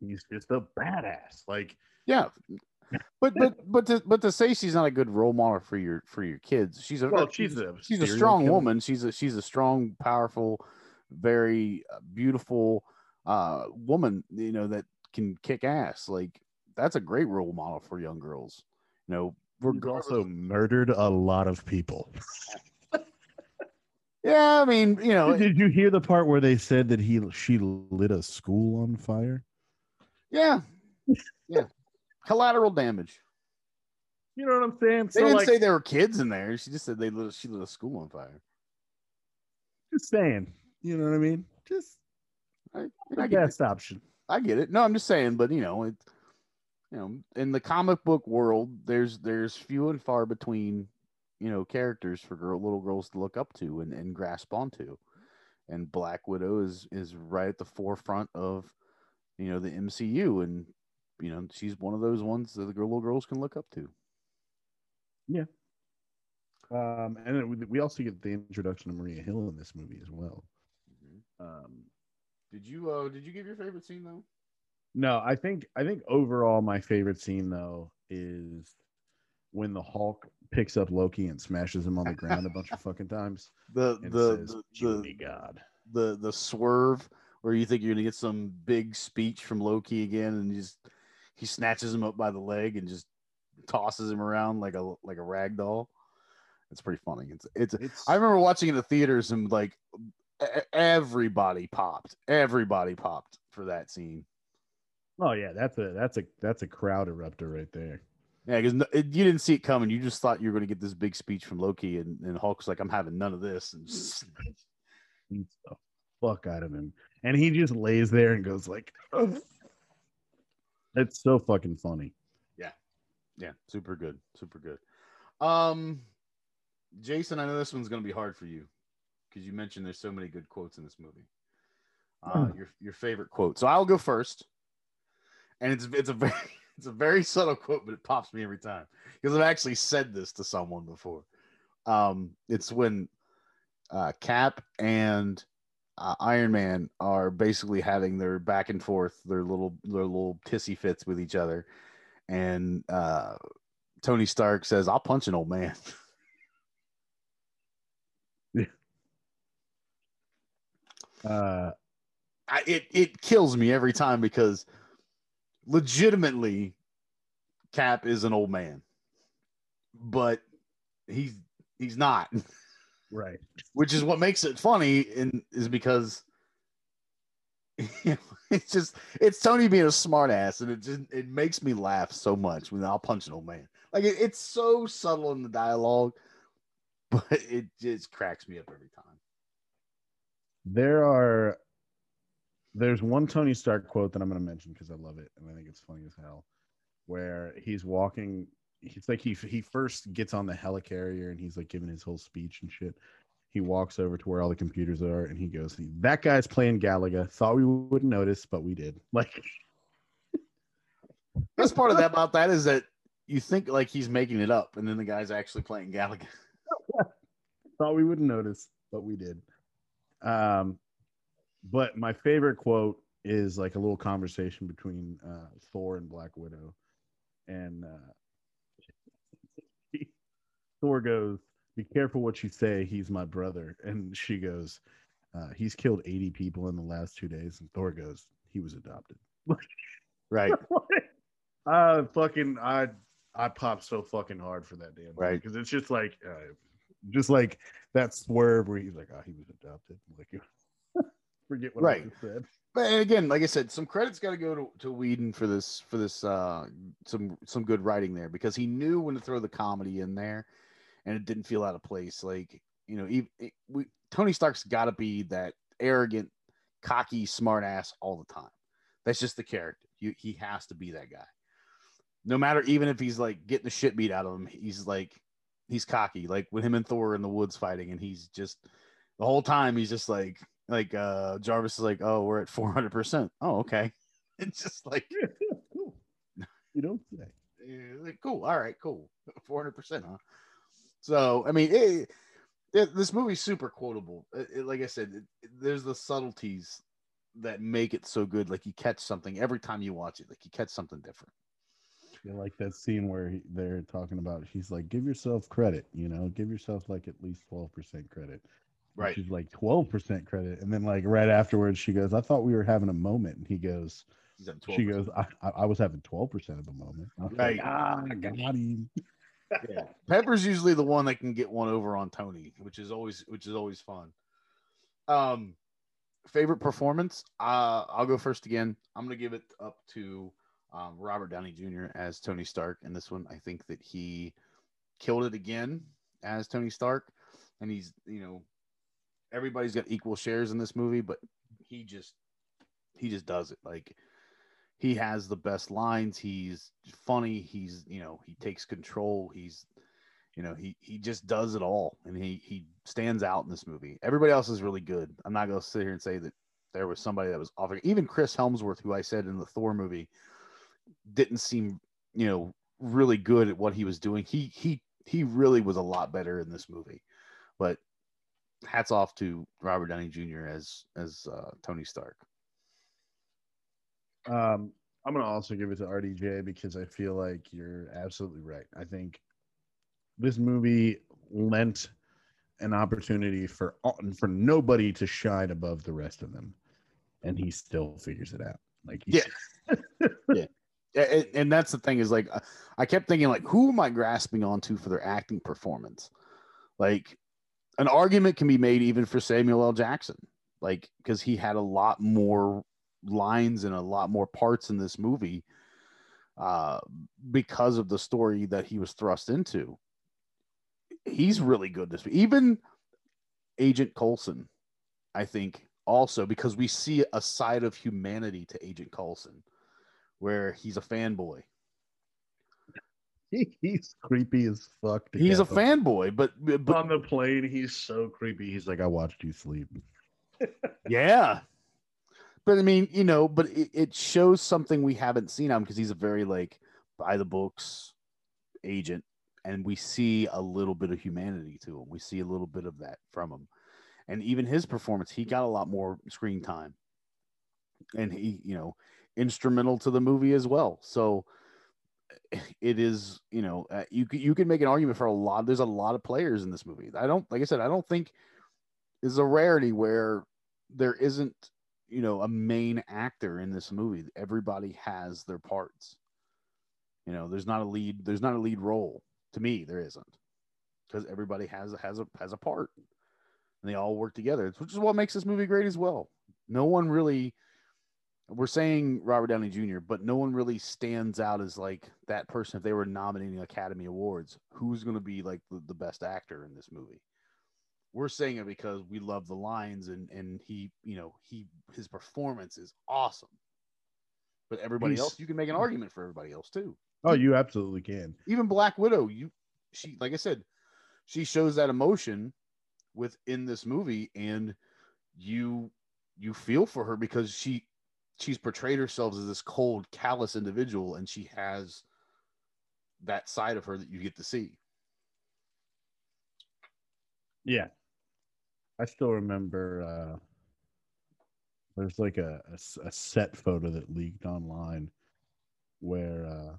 he's just a badass like Yeah. But but but to, but to say she's not a good role model for your for your kids, she's a well she's a she's a strong killer. woman. She's a she's a strong, powerful, very uh, beautiful uh woman. You know that can kick ass. Like that's a great role model for young girls. You know, regardless. also murdered a lot of people [laughs] yeah, I mean, you know, did you hear the part where they said that he she lit a school on fire yeah, yeah. Collateral damage. you know what i'm saying They so didn't like say there were kids in there. She just said they lit, she lit a school on fire. just saying you know what i mean just I, I it. best option I get it. No, I'm just saying, but you know, it you know, in the comic book world, there's there's few and far between, you know, characters for girl, little girls to look up to and, and grasp onto. And Black Widow is is right at the forefront of, you know, the MCU and you know, she's one of those ones that the girl, little girls can look up to. Yeah. Um, and then we, also get the introduction of Maria Hill in this movie as well. Um, Did you uh did you give your favorite scene though? no, I think I think overall my favorite scene though is when the Hulk picks up Loki and smashes him on the ground a bunch of [laughs] fucking times The the says, the, the God." the the swerve where you think you're gonna get some big speech from Loki again, and just he snatches him up by the leg and just tosses him around like a like a rag doll. It's pretty funny. It's it's. It's I remember watching it in the theaters and like everybody popped. Everybody popped for that scene. oh yeah, that's a that's a that's a crowd erupter right there. Yeah, because you didn't see it coming. You just thought you were going to get this big speech from Loki, and, and Hulk's like, "I'm having none of this." And just, [laughs] Beats the fuck out of him, and he just lays there and goes like, "It's so fucking funny." Yeah, Yeah. super good, super good. Um, Jason, I know this one's gonna be hard for you because you mentioned there's so many good quotes in this movie. Uh, your your favorite quote. So I'll go first, and it's it's a [laughs] very it's a very subtle quote, but it pops me every time because I've actually said this to someone before. Um, it's when uh, Cap and uh, Iron Man are basically having their back and forth, their little their little tissy fits with each other, and uh, Tony Stark says, "I'll punch an old man." [laughs] Uh, I, it it kills me every time because legitimately, Cap is an old man, but he's he's not, [laughs] right. which is what makes it funny. And is because [laughs] it's just it's Tony being a smartass, and it just it makes me laugh so much when I'll punch an old man. Like it, it's so subtle in the dialogue, [laughs] but it just cracks me up every time. There are there's one Tony Stark quote that I'm going to mention because I love it and I think it's funny as hell, where he's walking. He's like he he first gets on the helicarrier and he's like giving his whole speech and shit. He walks over to where all the computers are and he goes, "That guy's playing Galaga. Thought we wouldn't notice, but we did." [laughs] Like, Best part of that about that is that you think like he's making it up, and then the guy's actually playing Galaga. thought we wouldn't notice, but we did. Um, but my favorite quote is like a little conversation between uh, Thor and Black Widow, and uh, Thor goes, "Be careful what you say. He's my brother," and she goes, uh, "He's killed eighty people in the last two days," and Thor goes, "He was adopted." [laughs] Right. [laughs] I fucking I I popped so fucking hard for that damn Right. because it's just like uh, just like that swerve where he's like, oh, he was adopted. Like, [laughs] forget what Right. I said. But again, like I said, some credit's got to go to, to Whedon for this for this uh some some good writing there because he knew when to throw the comedy in there, and it didn't feel out of place. Like you know, it- we, Tony Stark's got to be that arrogant, cocky, smart ass all the time. That's just the character. You, he has to be that guy. No matter even if he's like getting the shit beat out of him, he's like he's cocky. Like when him and Thor in the woods fighting, and he's just the whole time he's just like like uh Jarvis is like, oh, we're at four hundred percent. Oh, okay. [laughs] It's just like, cool. You don't say. like, cool. All right, cool. [laughs] Four hundred percent, huh? So I mean, it, it, this movie's super quotable. It- it- like I said, it- there's the subtleties that make it so good. Like you catch something every time you watch it. Like you catch something different. I like that scene where he, they're talking about. He's like, give yourself credit. You know, give yourself like at least twelve percent credit. And Right. She's like twelve percent credit, and then like right afterwards, she goes, "I thought we were having a moment," and he goes, "She goes, I, I, I was having twelve percent of a moment." I Right. Like, ah, got him. Yeah. [laughs] Pepper's usually the one that can get one over on Tony, which is always which is always fun. Um favorite performance? Uh I'll go first again. I'm gonna give it up to um, Robert Downey Jr. as Tony Stark in this one. I think that he killed it again as Tony Stark, and he's you know everybody's got equal shares in this movie, but he just he just does it like he has the best lines. He's funny. He's you know he takes control. He's you know he he just does it all. And he he stands out in this movie. Everybody else is really good. I'm not to sit here and say that there was somebody that was offering even chris hemsworth who i said in the thor movie didn't seem you know really good at what he was doing. He he he really was a lot better in this movie. But hats off to robert downey jr as as uh, tony stark Um, I'm gonna also give it to RDJ because I feel like you're absolutely right. I think this movie lent an opportunity for for nobody to shine above the rest of them, and he still figures it out. Like Yeah. [laughs] Yeah, and, and that's the thing is like I kept thinking like who am I grasping onto for their acting performance? Like an argument can be made even for Samuel L. Jackson, like because he had a lot more lines and a lot more parts in this movie uh, because of the story that he was thrust into. He's really good this even Agent Coulson, I think also because we see a side of humanity to Agent Coulson where he's a fanboy. [laughs] he's creepy as fuck. to He's a fanboy, but but on the plane. He's so creepy. He's like, I watched you sleep. [laughs] yeah. But I mean, you know, but it, it shows something we haven't seen on because he's a very like by the books agent, and we see a little bit of humanity to him. We see a little bit of that from him, and even his performance, he got a lot more screen time, and he, you know, instrumental to the movie as well. So it is, you know, uh, you you can make an argument for a lot. There's a lot of players in this movie. I don't, like I said, I don't think is a rarity where there isn't you know a main actor in this movie. Everybody has their parts. You know there's not a lead there's not a lead role. To me there isn't. Because everybody has has a has a part. And they all work together which is what makes this movie great as well. No one really we're saying robert downey jr but no one really stands out as like that person. If they were nominating academy awards who's going to be like the, the best actor in this movie we're saying it because we love the lines and and he you know he his performance is awesome but everybody He's- else you can make an [laughs] argument for everybody else too Oh, you absolutely can. even black widow you she like i said she shows that emotion within this movie and you you feel for her because she she's portrayed herself as this cold callous individual and she has that side of her that you get to see Yeah. I still remember uh there's like a a set photo that leaked online where uh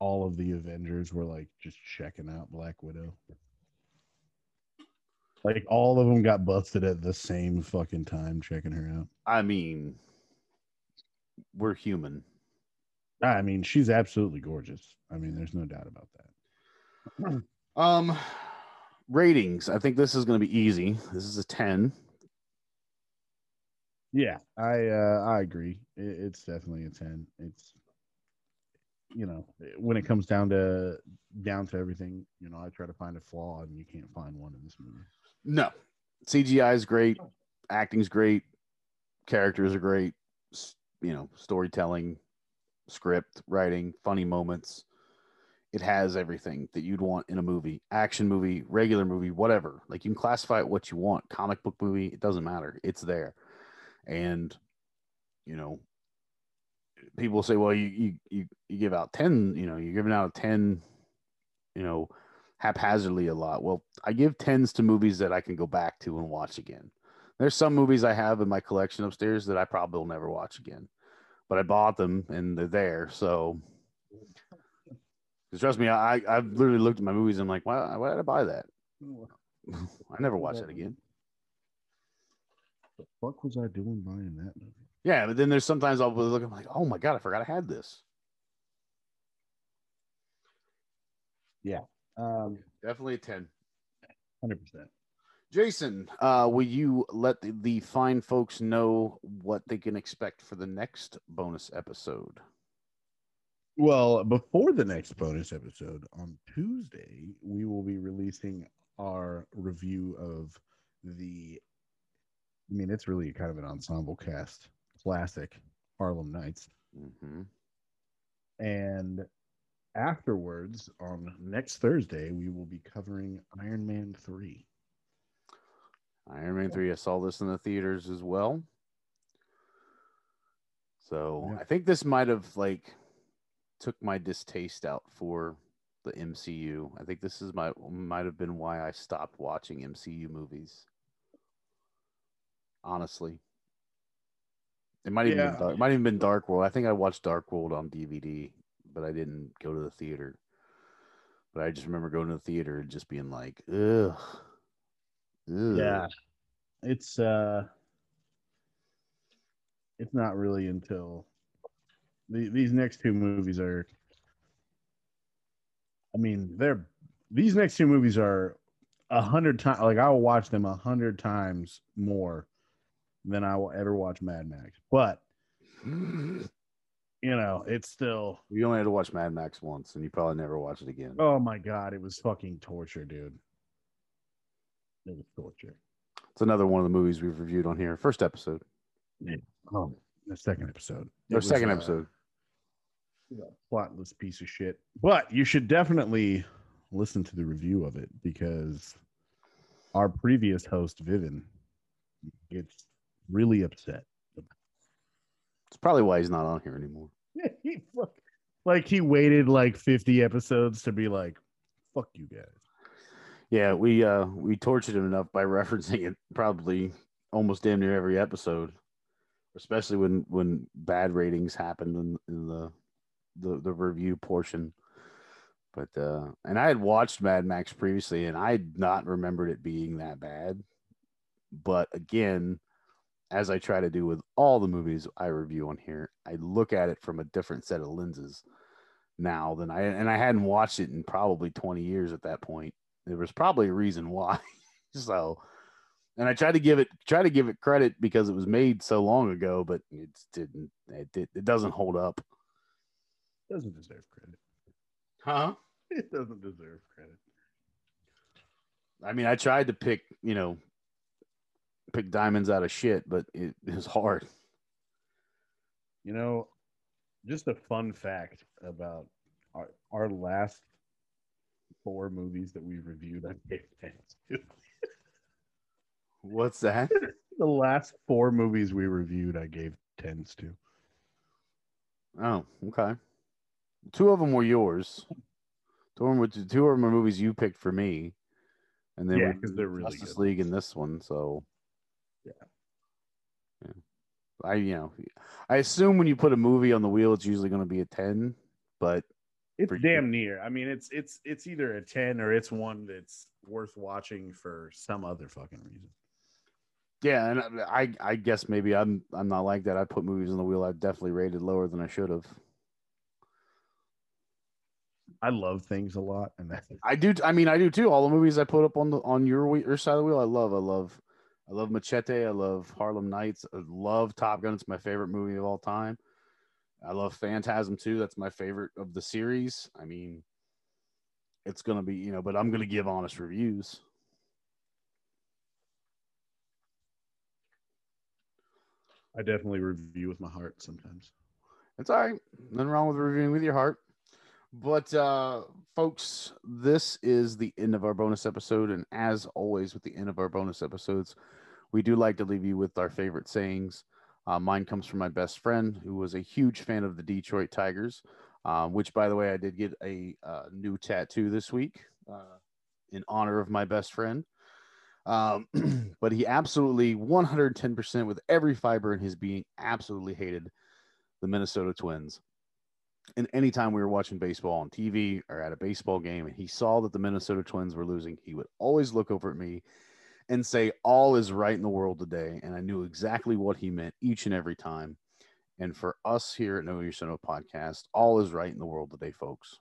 all of the Avengers were like just checking out Black Widow. Like all of them got busted at the same fucking time checking her out. i mean we're human I mean, she's absolutely gorgeous. I mean, there's no doubt about that. Um, ratings. I think this is going to be easy. This is a ten. Yeah, I uh, I agree. It, it's definitely a ten. It's you know when it comes down to down to everything, you know, I try to find a flaw, and you can't find one in this movie. No, CGI is great. Acting's great. Characters are great. You know, storytelling, script, writing, funny moments. It has everything that you'd want in a movie action movie, regular movie, whatever. Like you can classify it what you want. Comic book movie, it doesn't matter. It's there. And, you know, people say, well, you, you, you, you give out 10, you know, you're giving out a 10, you know, haphazardly a lot. Well, I give 10s to movies that I can go back to and watch again. There's some movies I have in my collection upstairs that I probably will never watch again, but I bought them and they're there. So, 'cause trust me, I I've literally looked at my movies. And I'm like, why why did I buy that? [laughs] I never watch that again. The fuck was I doing buying that movie? Yeah, but then there's sometimes I'll look. I'm like, oh my god, I forgot I had this. Yeah, um, Definitely a ten. hundred percent. Jason, uh, will you let the, the fine folks know what they can expect for the next bonus episode? Well, before the next bonus episode on Tuesday, we will be releasing our review of the. I mean, it's really kind of an ensemble cast classic, Harlem Nights. Mm-hmm. And afterwards, on next Thursday, we will be covering Iron Man 3. Iron Man 3, I saw this in the theaters as well. So Yeah. I think this might have like took my distaste out for the MCU. I think this is my might have been why I stopped watching MCU movies. Honestly. It might even Yeah. been dark, it might even been Dark World. I think I watched Dark World on DVD, but I didn't go to the theater. But I just remember going to the theater and just being like, ugh. ugh. It's uh it's not really until the, these next two movies are I mean, they're these next two movies are a hundred times like I will watch them a hundred times more than I will ever watch Mad Max. But you know, it's still You only had to watch Mad Max once, and you probably never watch it again. oh my god, it was fucking torture, dude. It was torture. It's another one of the movies we've reviewed on here. First episode, Oh, the second episode. The or was, second uh, episode. plotless piece of shit. But you should definitely listen to the review of it because our previous host, Vivian, gets really upset. It's probably why he's not on here anymore. [laughs] he fuck, like he waited like 50 episodes to be like, fuck you guys. Yeah, we uh we tortured him enough by [laughs] referencing it probably almost damn near every episode, especially when when bad ratings happened in, in the, the the review portion. But uh and I had watched Mad Max previously, and I had not remembered it being that bad. But again, as I try to do with all the movies I review on here, I look at it from a different set of lenses now than I and I hadn't watched it in probably 20 years at that point. There was probably a reason why. [laughs] so and I tried to give it try to give it credit because it was made so long ago, but it didn't it, did, it doesn't hold up. Doesn't deserve credit. Huh? [laughs] It doesn't deserve credit. I mean, I tried to pick, you know, pick diamonds out of shit, but it, it hard. You know, just a fun fact about our, our last four movies that we reviewed on Dave Tens to. What's that? [laughs] the last four movies we reviewed, I gave tens to. Oh, okay. Two of them were yours. Two of them were, two of them are movies you picked for me, and then Yeah, we 'cause they're really Justice good League in this one. So, Yeah. yeah. I you know, I assume when you put a movie on the wheel, it's usually going to be a ten, but It's you. damn near. I mean, it's it's it's either a ten or it's one that's worth watching for some other fucking reason. yeah, and I I guess maybe I'm I'm not like that. I put movies on the wheel. I've definitely rated lower than I should have. I love things a lot, and that's I do. I mean, I do too. All the movies I put up on the on your your side of the wheel, I love. I love. I love Machete. I love Harlem Nights. I love Top Gun. It's my favorite movie of all time. I love Phantasm too. That's my favorite of the series. I mean, it's gonna be you know, but I'm gonna give honest reviews. I definitely review with my heart sometimes. It's all right. Nothing wrong with reviewing with your heart. But uh folks, this is the end of our bonus episode. And as always, with the end of our bonus episodes, we do like to leave you with our favorite sayings. Uh, mine comes from my best friend, who was a huge fan of the Detroit Tigers, uh, which, by the way, I did get a uh, new tattoo this week uh, in honor of my best friend. Um, [clears throat] but he absolutely 110% with every fiber in his being absolutely hated the Minnesota Twins. And anytime we were watching baseball on TV or at a baseball game and he saw that the Minnesota Twins were losing, he would always look over at me and say, All is right in the world today. And I knew exactly what he meant each and every time. And for us here at Know Your Son podcast, all is right in the world today, folks.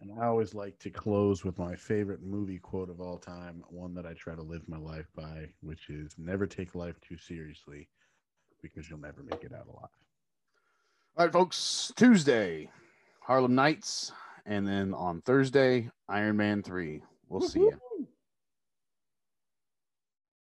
And I always like to close with my favorite movie quote of all time, one that I try to live my life by, which is never take life too seriously because you'll never make it out alive. All right, folks. Tuesday, Harlem Nights. And then on Thursday, Iron Man 3. We'll see you.